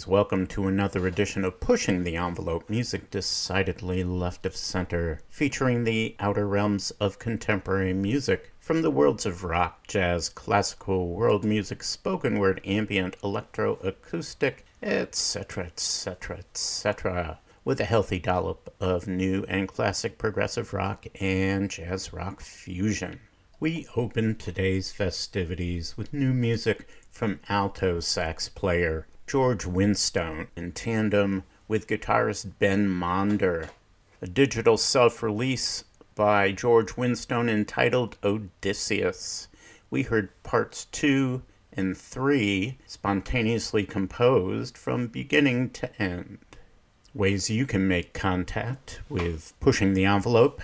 Greetings, welcome to another edition of Pushing the Envelope, music decidedly left of center, featuring the outer realms of contemporary music from the worlds of rock, jazz, classical, world music, spoken word, ambient, electro, acoustic, etc., etc., etc., with a healthy dollop of new and classic progressive rock and jazz rock fusion. We open today's festivities with new music from alto sax player George Winstone in tandem with guitarist Ben Monder. A digital self release by George Winstone entitled Odysseus. We heard parts two and three spontaneously composed from beginning to end. Ways you can make contact with Pushing the Envelope.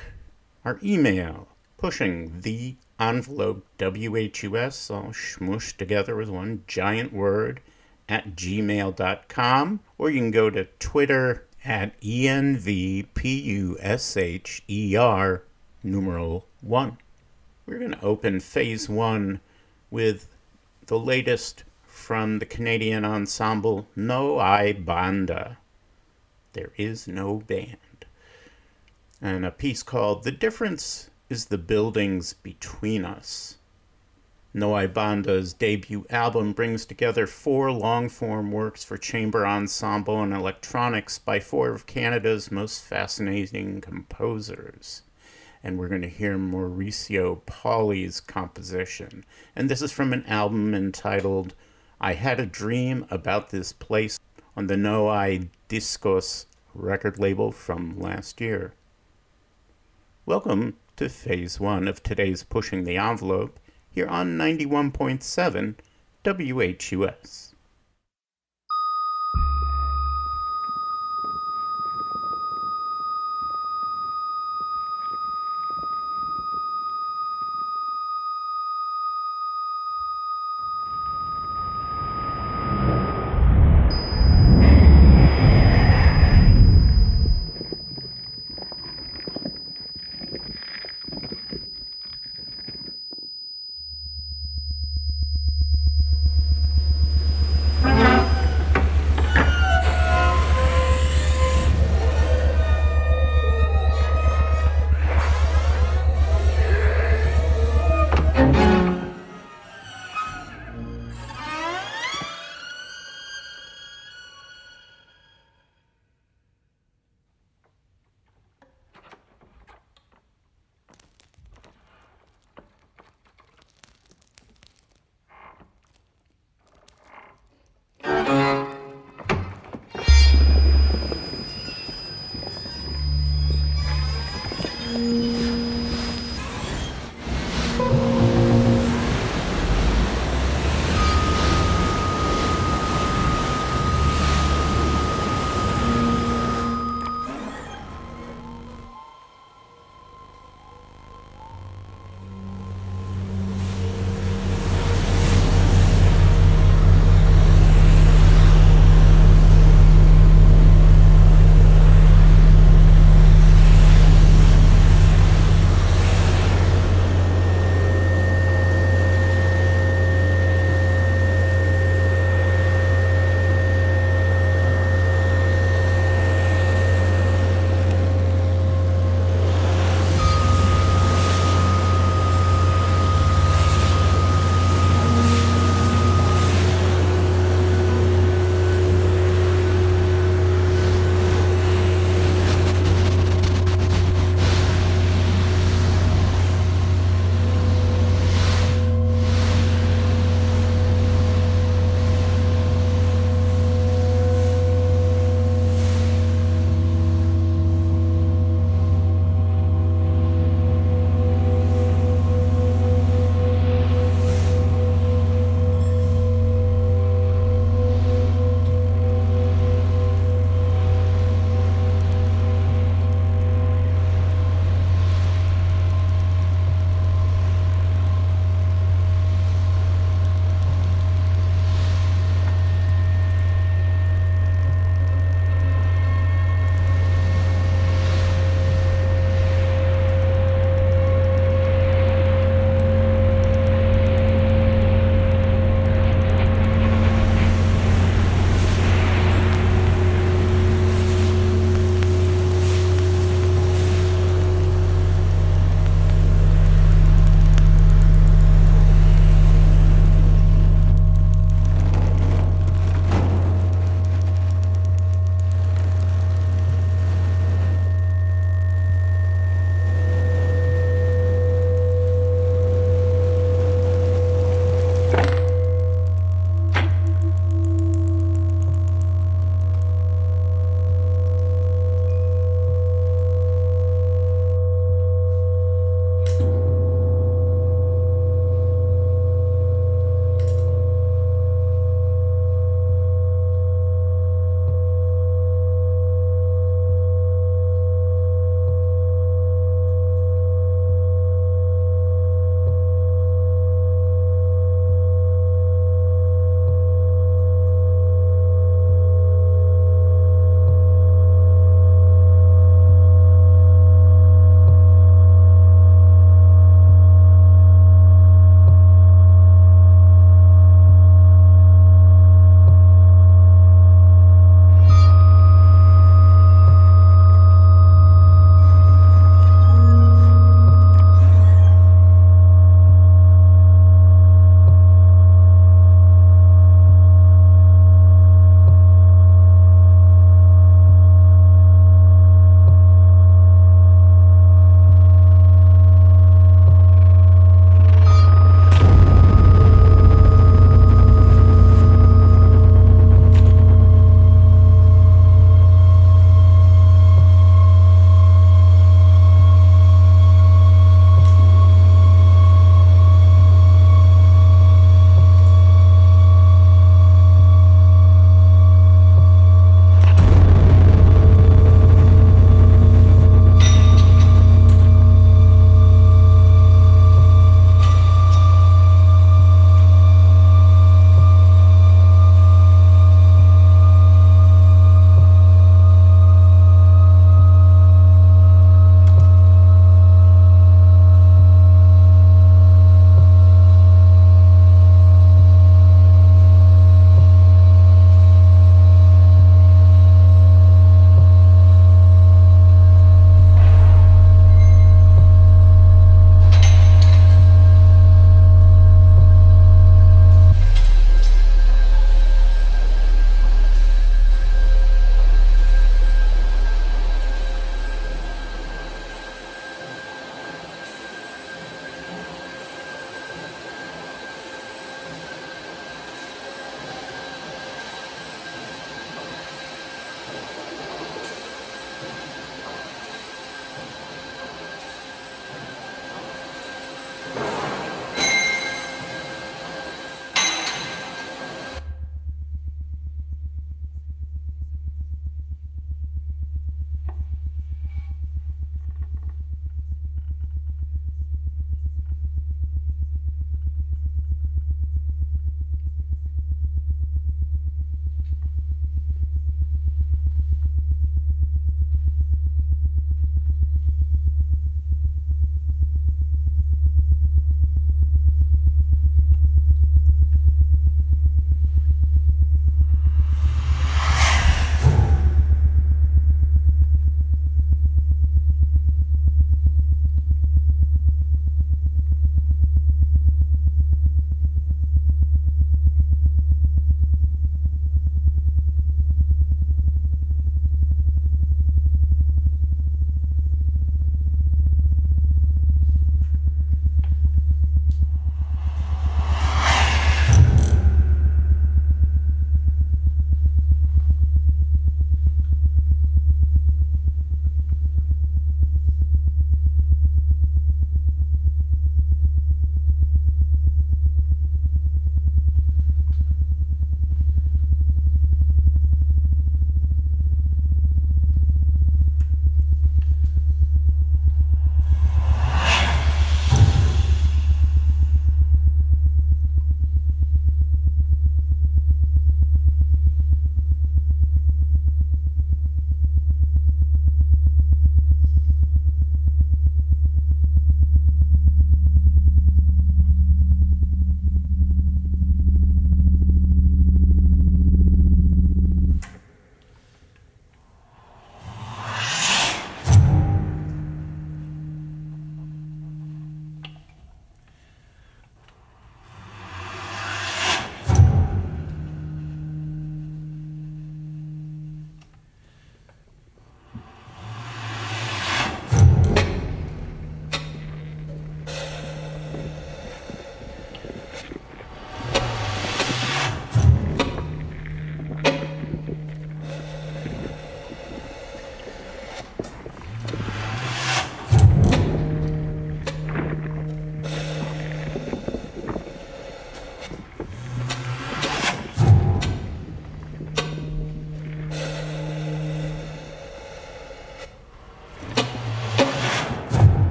Our email, pushing the envelope, WHUS, all smooshed together as one giant word at gmail.com, or you can go to Twitter at ENVPUSHER numeral 1. We're going to open phase 1 with the latest from the Canadian ensemble No Hay Banda. There is no band. And a piece called The Difference is the Buildings Between Us. No Hay Banda's debut album brings together four long form works for chamber ensemble and electronics by four of Canada's most fascinating composers. And we're going to hear Mauricio Pauly's composition. And this is from an album entitled I Had a Dream About This Place on the No Hay Discos record label from last year. Welcome to phase one of today's Pushing the Envelope here on 91.7 WHUS.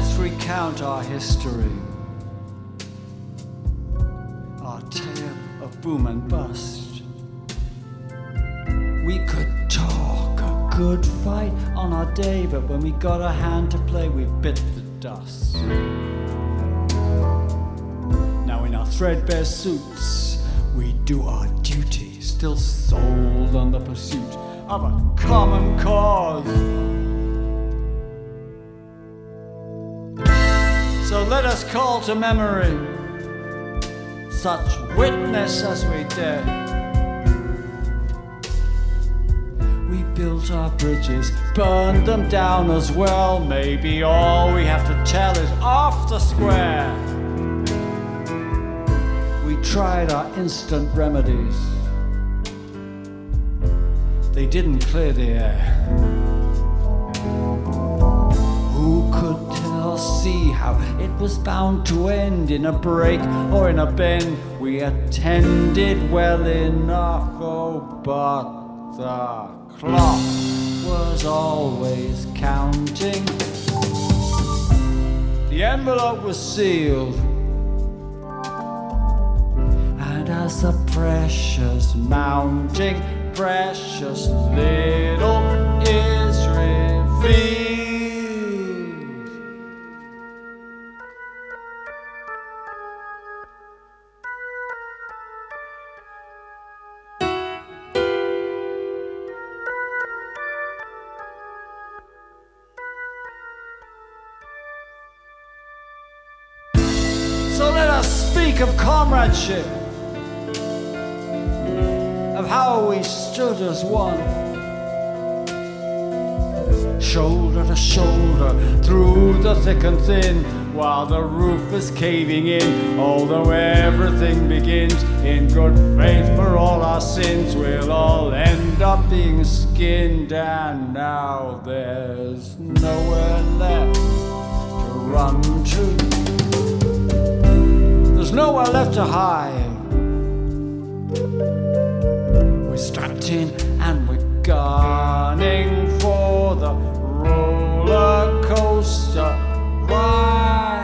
Let's recount our history. Our tale of boom and bust. We could talk a good fight on our day, but when we got a hand to play, we bit the dust. Now in our threadbare suits, we do our duty, still sold on the pursuit of a common cause. So let us call to memory such witness as we did. We built our bridges, burned them down as well. Maybe all we have to tell is off the square. We tried our instant remedies, they didn't clear the air. See how it was bound to end in a break or in a bend? We attended well enough, oh, but the clock was always counting. The envelope was sealed. And as the precious mounting, precious little is revealed. Of how we stood as one, shoulder to shoulder through the thick and thin, while the roof is caving in. Although everything begins in good faith for all our sins, we'll all end up being skinned, and now there's nowhere left to run to. There's nowhere left to hide. We're strapped in and we're gunning for the roller coaster ride.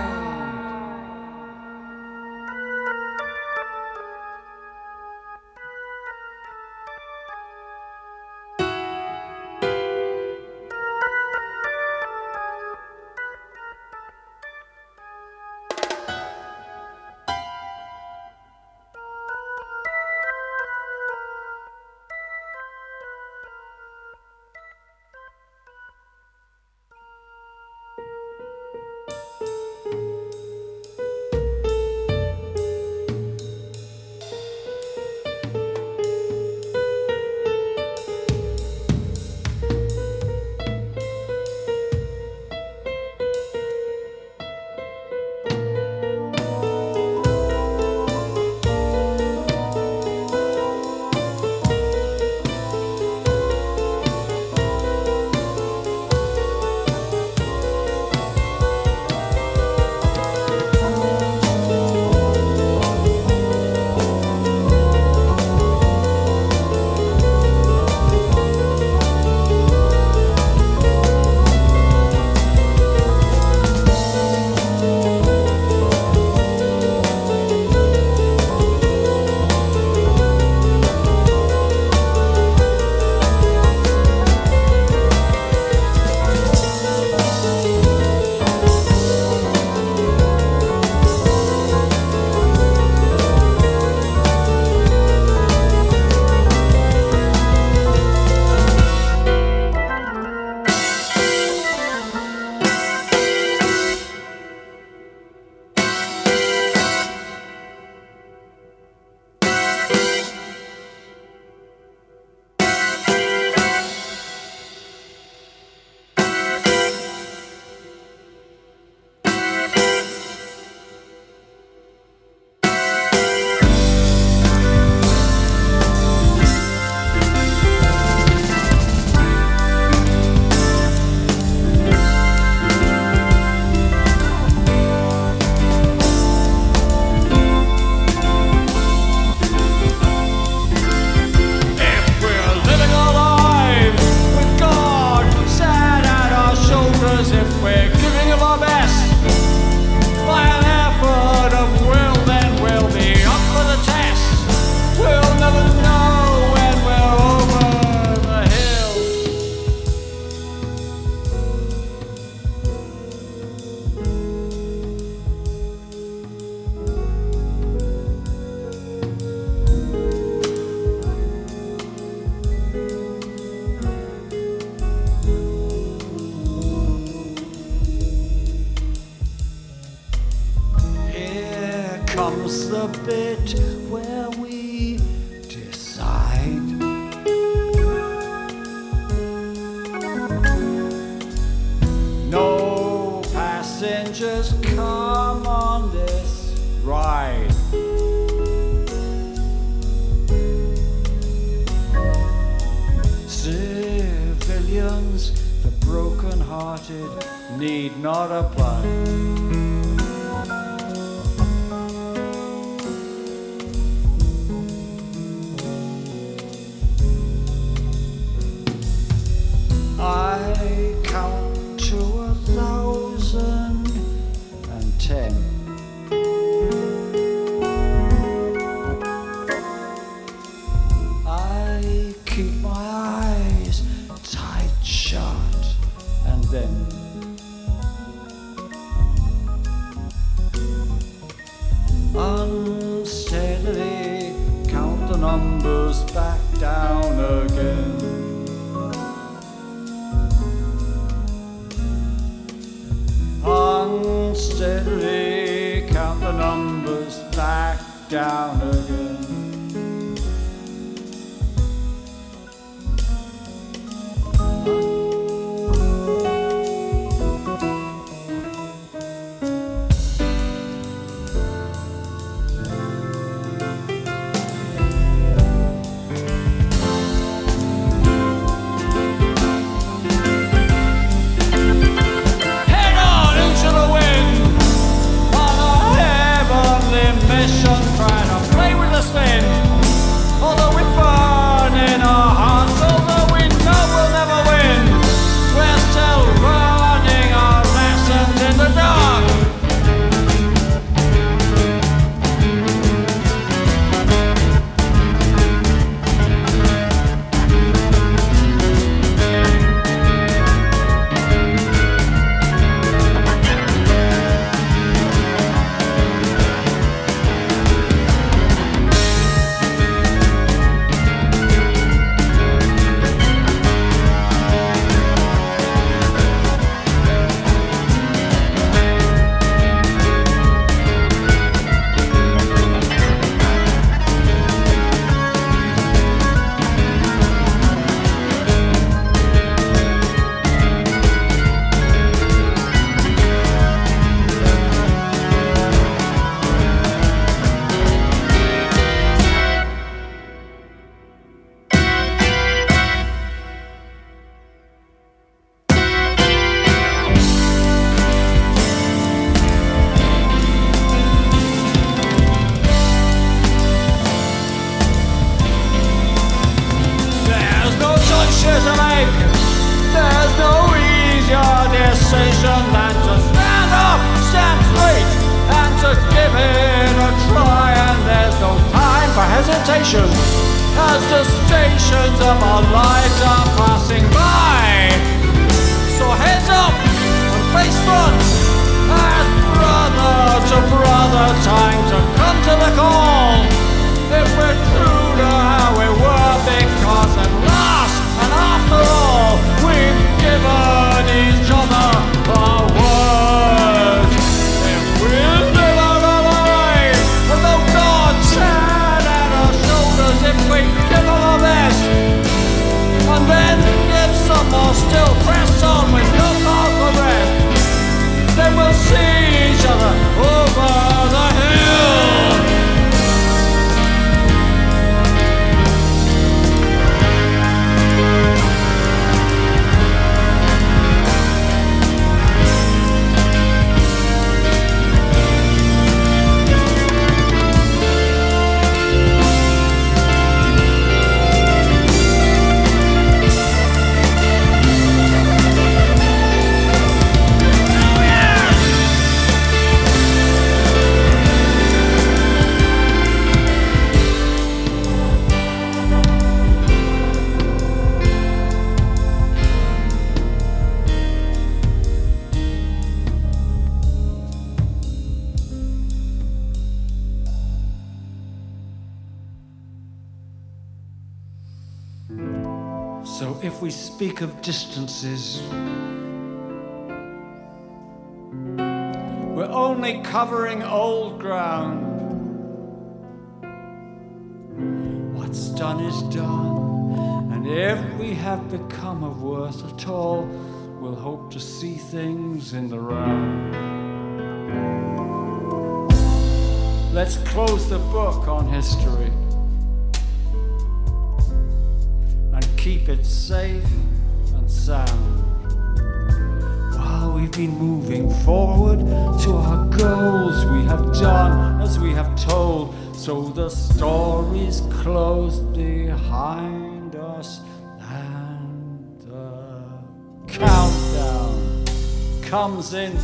comes in.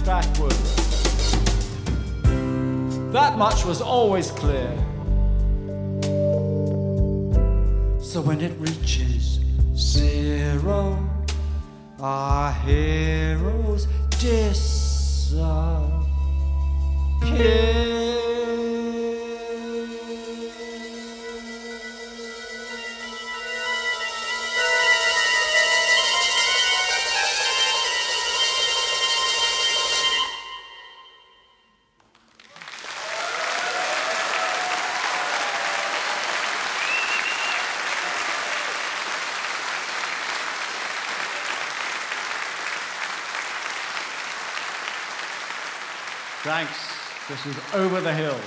That much was always clear. So when it reaches zero, our heroes disappear. Thanks. This is Over the Hill.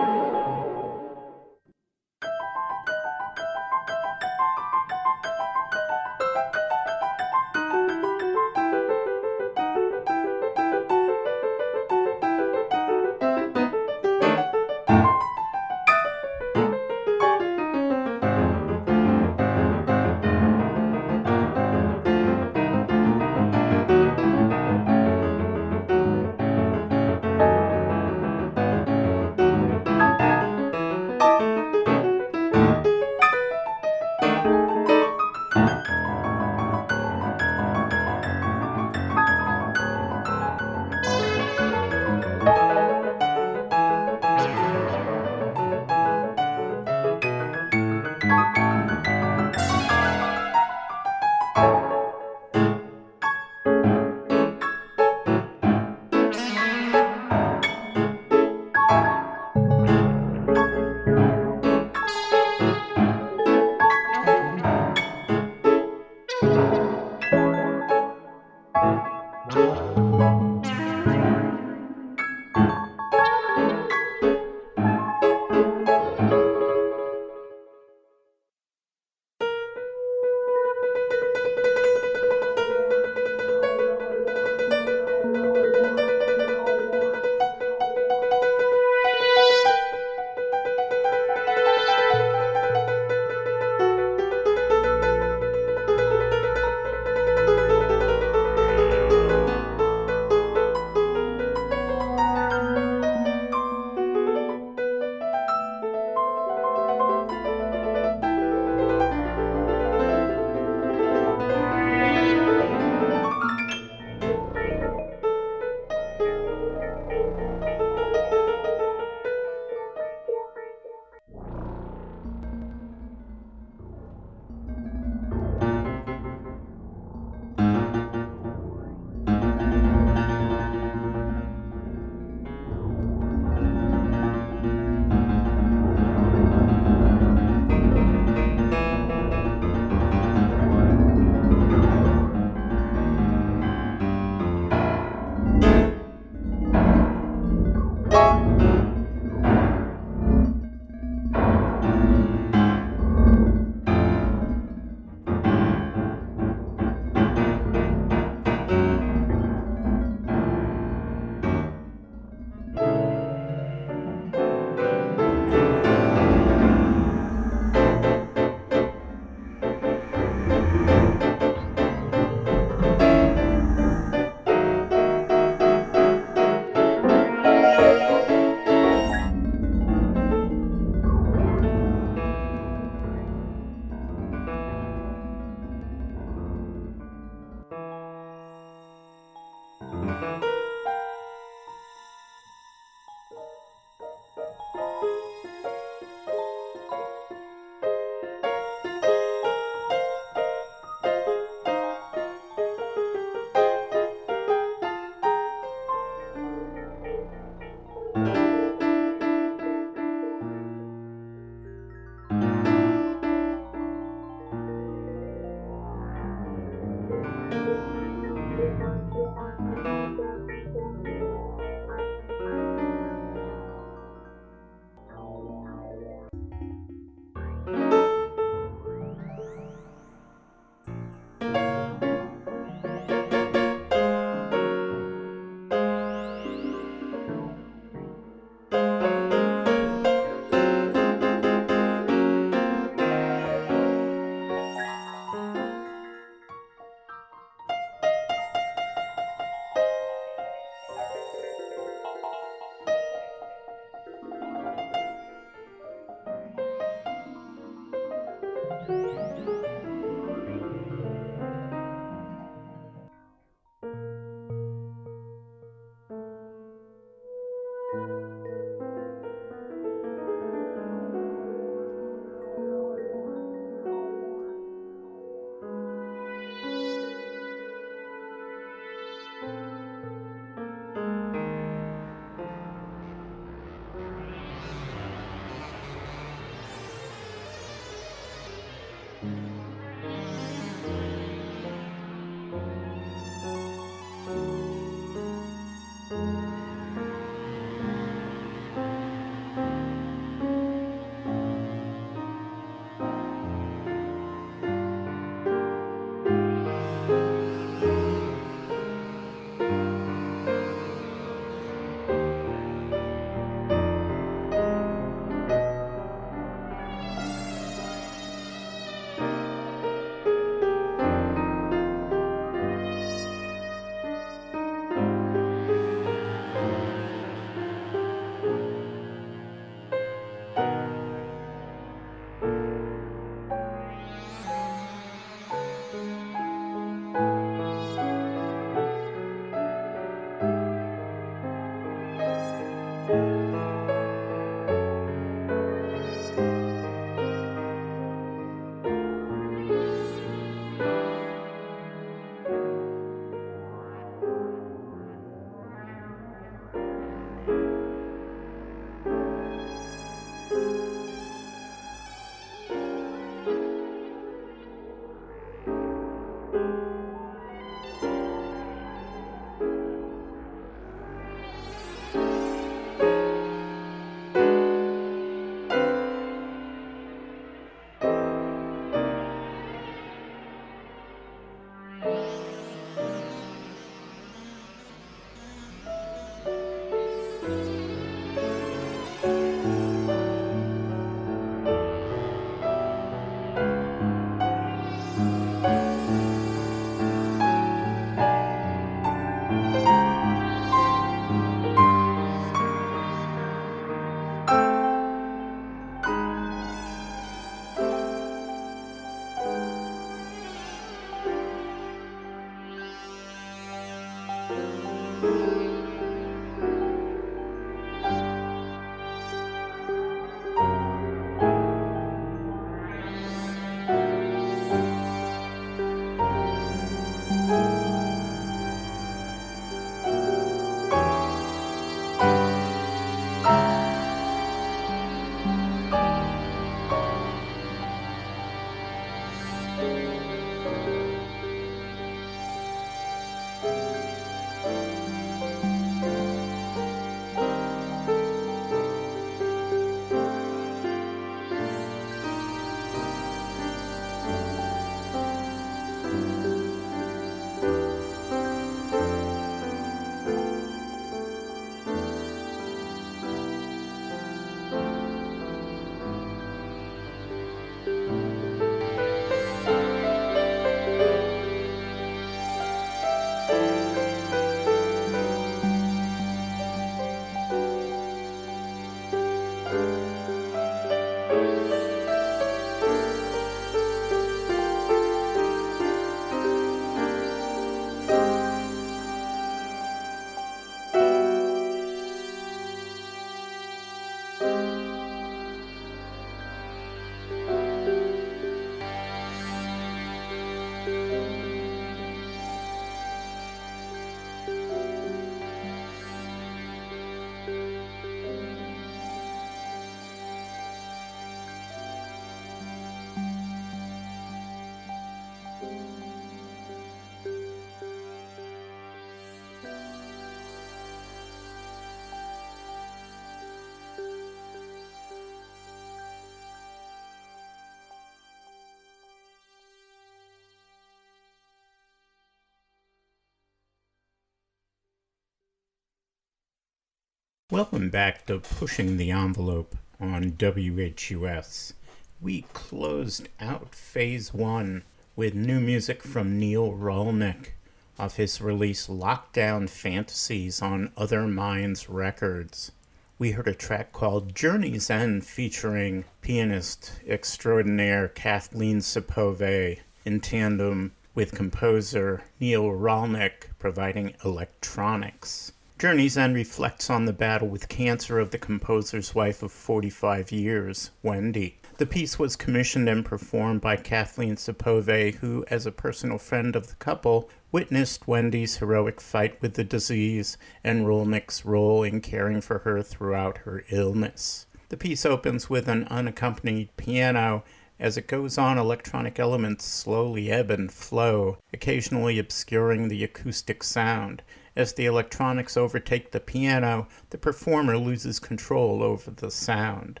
Welcome back to Pushing the Envelope on WHUS. We closed out phase one with new music from Neil Rolnick off his release Lockdown Fantasies on Other Minds Records. We heard a track called Journey's End featuring pianist extraordinaire Kathleen Supové in tandem with composer Neil Rolnick providing electronics. Journey's End reflects on the battle with cancer of the composer's wife of 45 years, Wendy. The piece was commissioned and performed by Kathleen Supové, who, as a personal friend of the couple, witnessed Wendy's heroic fight with the disease and Rolnick's role in caring for her throughout her illness. The piece opens with an unaccompanied piano. As it goes on, electronic elements slowly ebb and flow, occasionally obscuring the acoustic sound. As the electronics overtake the piano, the performer loses control over the sound.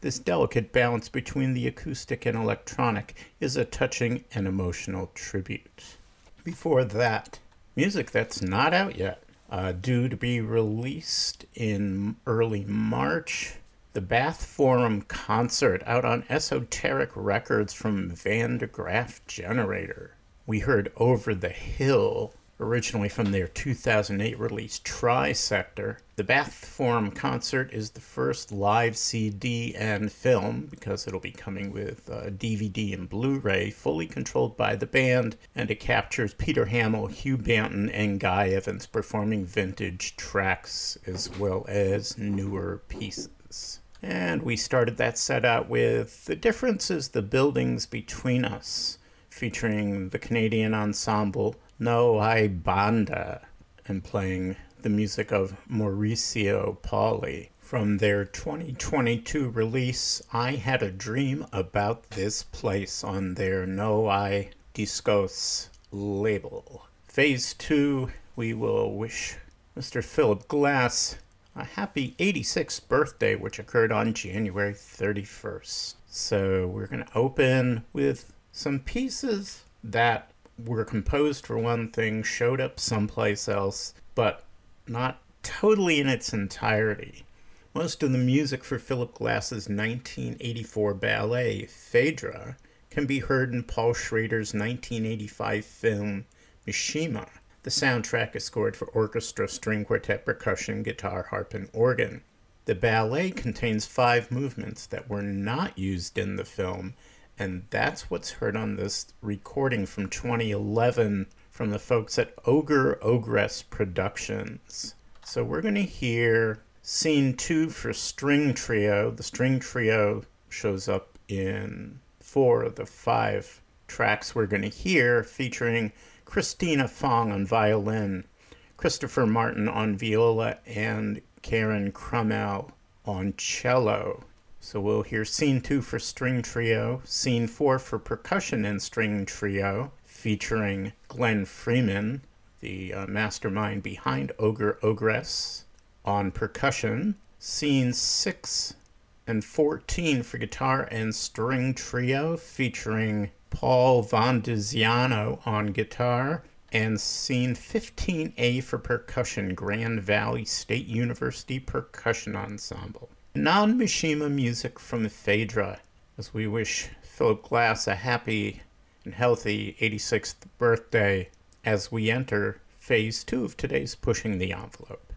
This delicate balance between the acoustic and electronic is a touching and emotional tribute. Before that, music that's not out yet, uh, due to be released in early March. The Bath Forum concert out on Esoteric Records from Van der Graaf Generator. We heard Over the Hill originally from their 2008 release Trisector. The Bath Forum concert is the first live CD and film because it'll be coming with uh, DVD and Blu ray, fully controlled by the band, and it captures Peter Hammill, Hugh Banton, and Guy Evans performing vintage tracks as well as newer pieces. And we started that set out with The Differences, the Buildings Between Us, featuring the Canadian ensemble No Hay Banda and playing the music of Mauricio Pauly from their 2022 release I Had a Dream About This Place on their No Hay Discos label. Phase 2, we will wish Mr. Philip Glass a happy 86th birthday, which occurred on January 31st. So we're going to open with some pieces that were composed for one thing, showed up someplace else, but not totally in its entirety. Most of the music for Philip Glass's 1984 ballet, Phaedra, can be heard in Paul Schrader's 1985 film, Mishima. The soundtrack is scored for orchestra, string quartet, percussion, guitar, harp, and organ. The ballet contains five movements that were not used in the film and that's what's heard on this recording from 2011 from the folks at Ogre Ogress Productions. So we're going to hear scene two for string trio. The string trio shows up in four of the five tracks we're going to hear, featuring Christina Fong on violin, Christopher Martin on viola, and Karen Krummel on cello. So we'll hear scene two for string trio, scene four for percussion and string trio, featuring Glenn Freeman, the uh, mastermind behind Ogre Ogress, on percussion, scene six and 14 for guitar and string trio, featuring Paul Vondiziano on guitar, and scene 15A for percussion, Grand Valley State University Percussion Ensemble non Mishima music from Phaedra as we wish Philip Glass a happy and healthy 86th birthday as we enter phase two of today's Pushing the Envelope.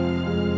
Bye.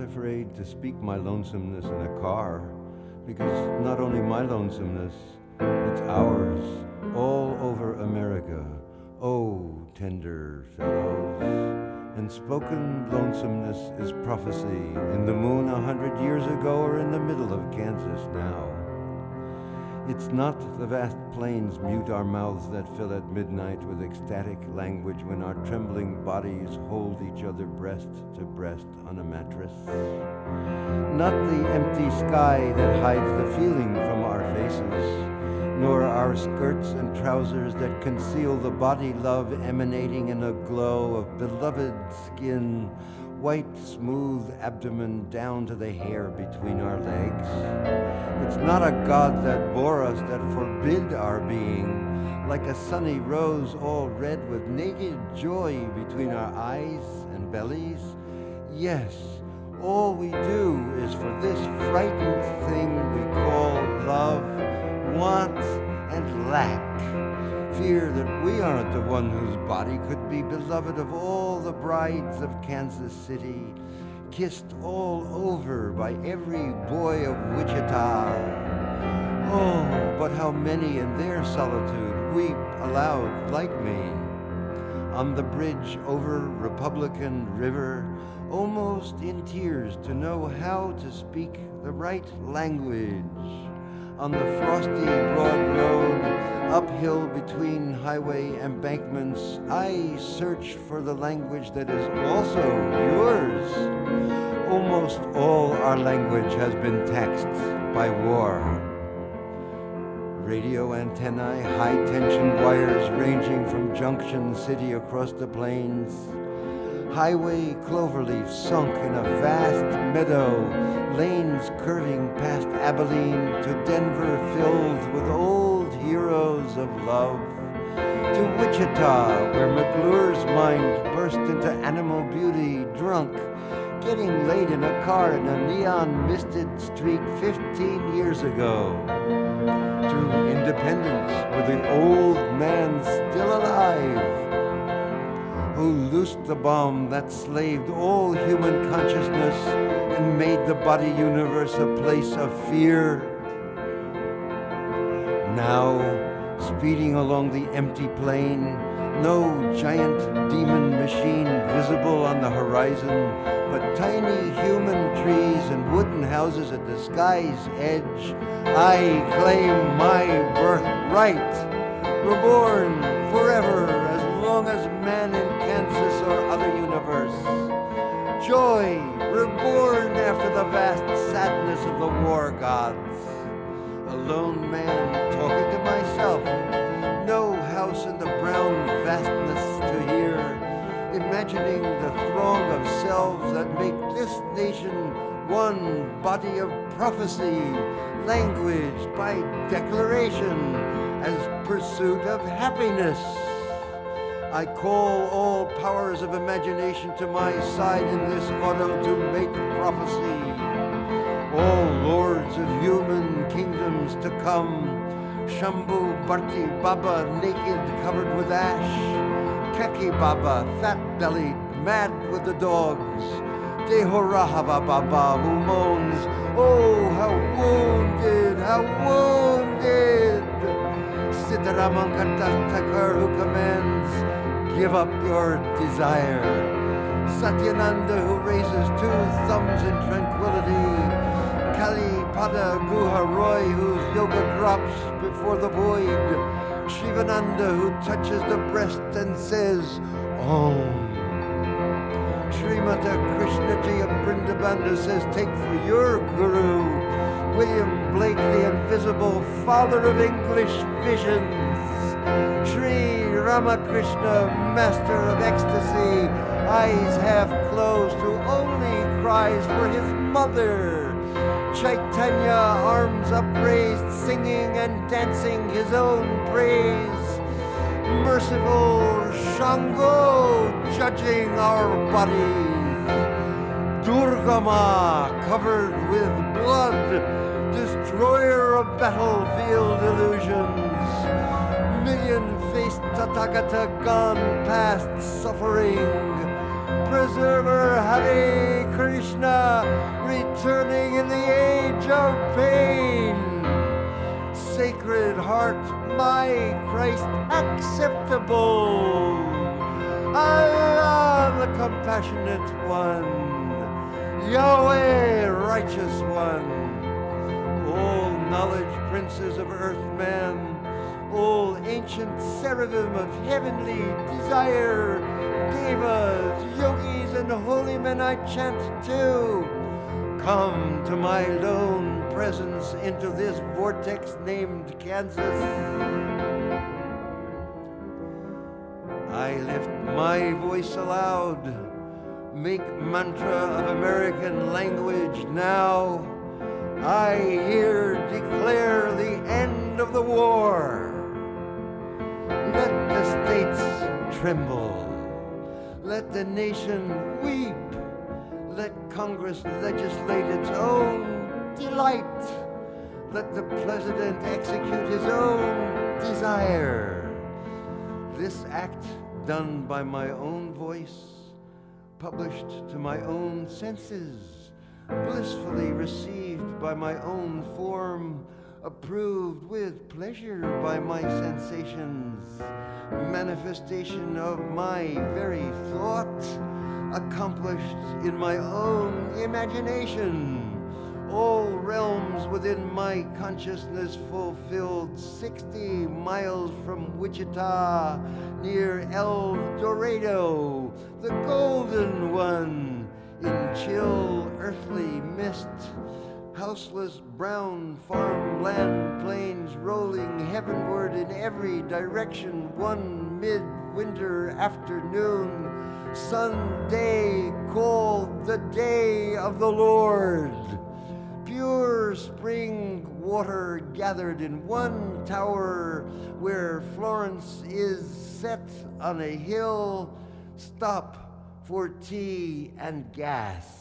Afraid to speak my lonesomeness in a car because not only my lonesomeness, it's ours all over America. Oh, tender fellows. And spoken lonesomeness is prophecy in the moon a hundred years ago or in the middle of Kansas now. It's not the vast plains mute our mouths that fill at midnight with ecstatic language when our trembling bodies hold each other breast to breast on a mattress. Not the empty sky that hides the feeling from our faces, nor our skirts and trousers that conceal the body love emanating in a glow of beloved skin white, smooth abdomen down to the hair between our legs. It's not a God that bore us, that forbid our being, like a sunny rose all red with naked joy between our eyes and bellies. Yes, all we do is for this frightened thing we call love, want, and lack fear that we aren't the one whose body could be beloved of all the brides of Kansas City, kissed all over by every boy of Wichita. Oh, but how many in their solitude weep aloud like me. On the bridge over Republican River, almost in tears to know how to speak the right language on the frosty broad road, uphill between highway embankments, I search for the language that is also yours. Almost all our language has been taxed by war. Radio antennae, high tension wires ranging from Junction City across the plains highway cloverleaf sunk in a vast meadow, lanes curving past Abilene to Denver filled with old heroes of love, to Wichita where McClure's mind burst into animal beauty, drunk, getting laid in a car in a neon misted street 15 years ago, to Independence where the old man still alive who loosed the bomb that slaved all human consciousness and made the body universe a place of fear. Now, speeding along the empty plain, no giant demon machine visible on the horizon, but tiny human trees and wooden houses at the sky's edge, I claim my birthright, reborn forever long as man in Kansas or other universe. Joy, reborn after the vast sadness of the war gods. A lone man talking to myself. No house in the brown vastness to hear. Imagining the throng of selves that make this nation one body of prophecy, language by declaration, as pursuit of happiness. I call all powers of imagination to my side in this auto to make prophecy. All lords of human kingdoms to come. Shambhu Bharti Baba, naked, covered with ash. Keki Baba, fat bellied, mad with the dogs. Dehorahava Baba, who moans, Oh, how wounded, how wounded. Siddharamankar who commands, Give up your desire. Satyananda who raises two thumbs in tranquility. Kali Pada Guha Roy whose yoga drops before the void. Shivananda who touches the breast and says, Om. Srimata Krishnaji of Vrindavan who says, Take for your guru. William Blake, the invisible father of English visions. Sri Ramakrishna, master of ecstasy, eyes half closed, who only cries for his mother. Chaitanya, arms upraised, singing and dancing his own praise. Merciful Shango, judging our bodies. Durgama, covered with blood, destroyer of battlefield illusions. Tathagata gone past suffering preserver Hare Krishna, returning in the age of pain. Sacred Heart, my Christ, acceptable. Allah, the compassionate one. Yahweh, righteous one. All knowledge princes of earth man, all ancient seraphim of heavenly desire, devas, yogis, and holy men I chant to. Come to my lone presence into this vortex named Kansas. I lift my voice aloud, make mantra of American language now. I here declare the end of the war. Let the states tremble. Let the nation weep. Let Congress legislate its own delight. Let the president execute his own desire. This act done by my own voice, published to my own senses, blissfully received by my own form, approved with pleasure by my sensations, manifestation of my very thought, accomplished in my own imagination. All realms within my consciousness fulfilled 60 miles from Wichita, near El Dorado, the golden one, in chill earthly mist houseless brown farmland plains rolling heavenward in every direction one midwinter afternoon sunday called the day of the lord. Pure spring water gathered in one tower where florence is set on a hill. Stop for tea and gas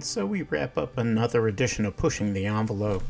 And so we wrap up another edition of Pushing the Envelope,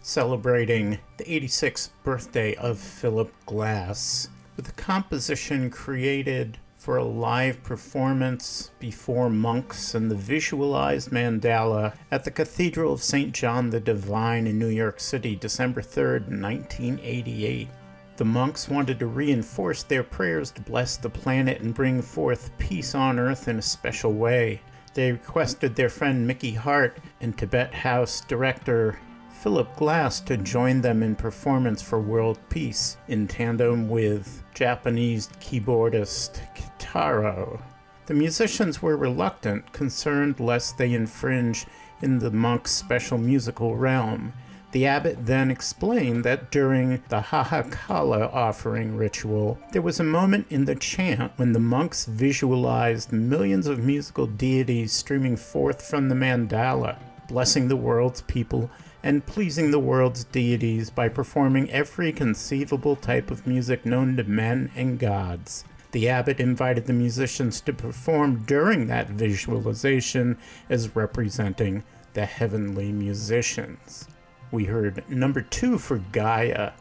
celebrating the 86th birthday of Philip Glass with a composition created for a live performance before monks and the visualized mandala at the Cathedral of St. John the Divine in New York City, December 3rd, 1988. The monks wanted to reinforce their prayers to bless the planet and bring forth peace on earth in a special way. They requested their friend Mickey Hart and Tibet House director Philip Glass to join them in performance for world peace in tandem with Japanese keyboardist Kitaro. The musicians were reluctant, concerned lest they infringe in the monk's special musical realm, the abbot then explained that during the Hahakala offering ritual, there was a moment in the chant when the monks visualized millions of musical deities streaming forth from the mandala, blessing the world's people and pleasing the world's deities by performing every conceivable type of music known to men and gods. The abbot invited the musicians to perform during that visualization as representing the heavenly musicians we heard number two for Gaia,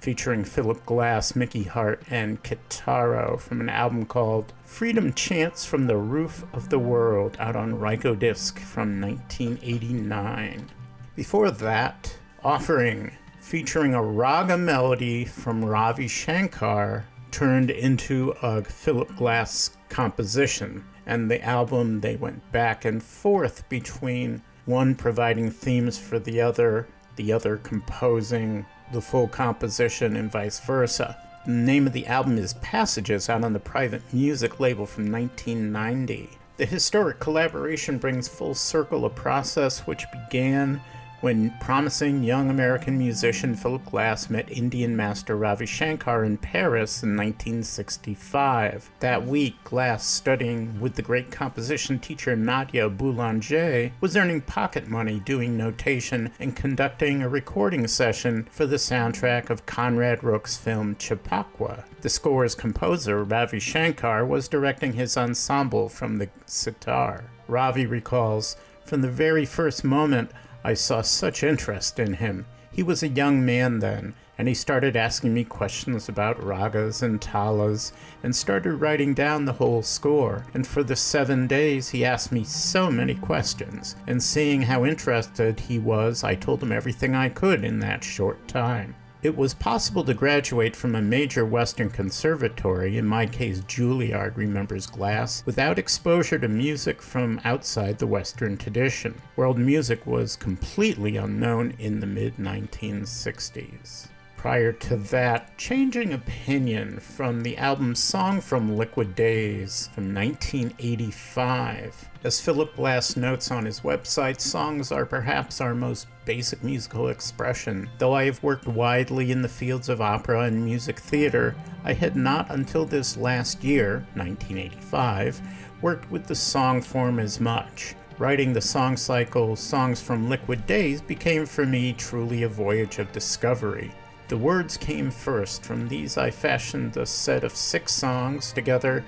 featuring Philip Glass, Mickey Hart, and Kitaro from an album called Freedom Chants from the Roof of the World out on Rykodisc from 1989. Before that, Offering, featuring a raga melody from Ravi Shankar turned into a Philip Glass composition. And the album, they went back and forth between one providing themes for the other the other composing the full composition and vice versa. The name of the album is Passages out on the private music label from 1990. The historic collaboration brings full circle a process which began when promising young American musician Philip Glass met Indian master Ravi Shankar in Paris in 1965. That week, Glass, studying with the great composition teacher Nadia Boulanger, was earning pocket money doing notation and conducting a recording session for the soundtrack of Conrad Rooke's film Chappaqua. The score's composer, Ravi Shankar, was directing his ensemble from the sitar. Ravi recalls, from the very first moment, I saw such interest in him. He was a young man then, and he started asking me questions about ragas and talas, and started writing down the whole score. And for the seven days, he asked me so many questions, and seeing how interested he was, I told him everything I could in that short time. It was possible to graduate from a major Western conservatory, in my case Juilliard remembers Glass, without exposure to music from outside the Western tradition. World music was completely unknown in the mid 1960s prior to that, changing opinion from the album Song from Liquid Days from 1985. As Philip Glass notes on his website, songs are perhaps our most basic musical expression. Though I have worked widely in the fields of opera and music theater, I had not until this last year, 1985, worked with the song form as much. Writing the song cycle Songs from Liquid Days became for me truly a voyage of discovery. The words came first. From these, I fashioned a set of six songs together,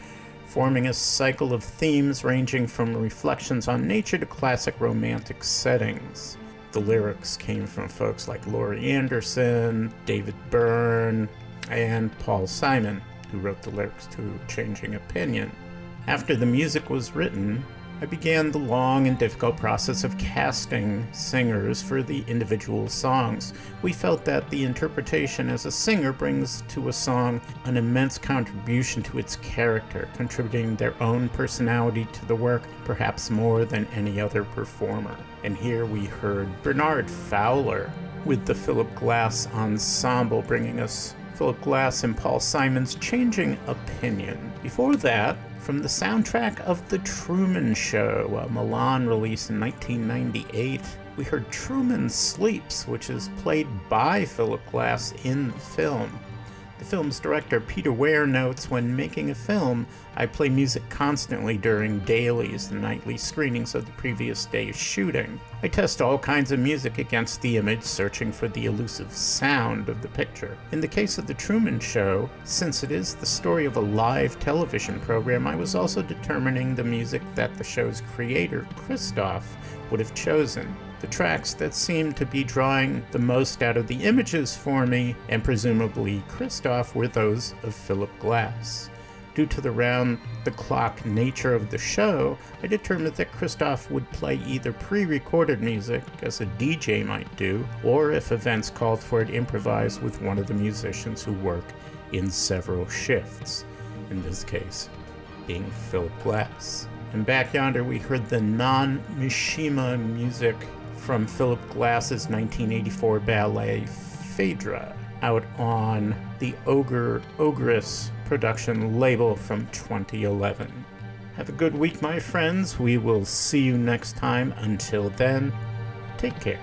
forming a cycle of themes ranging from reflections on nature to classic romantic settings. The lyrics came from folks like Laurie Anderson, David Byrne, and Paul Simon, who wrote the lyrics to Changing Opinion. After the music was written, I began the long and difficult process of casting singers for the individual songs. We felt that the interpretation as a singer brings to a song an immense contribution to its character, contributing their own personality to the work, perhaps more than any other performer. And here we heard Bernard Fowler with the Philip Glass Ensemble bringing us Philip Glass and Paul Simon's Changing Opinion. Before that, from the soundtrack of The Truman Show, a Milan release in 1998. We heard Truman Sleeps, which is played by Philip Glass in the film. Film's director Peter Weir notes when making a film, I play music constantly during dailies, the nightly screenings of the previous day's shooting. I test all kinds of music against the image, searching for the elusive sound of the picture. In the case of The Truman Show, since it is the story of a live television program, I was also determining the music that the show's creator, Christof, would have chosen. The tracks that seemed to be drawing the most out of the images for me, and presumably Christoph, were those of Philip Glass. Due to the round the clock nature of the show, I determined that Christoph would play either pre recorded music, as a DJ might do, or if events called for it, improvise with one of the musicians who work in several shifts, in this case, being Philip Glass. And back yonder, we heard the non Mishima music from Philip Glass's 1984 ballet Phaedra, out on the Ogre Ogress production label from 2011. Have a good week, my friends. We will see you next time. Until then, take care.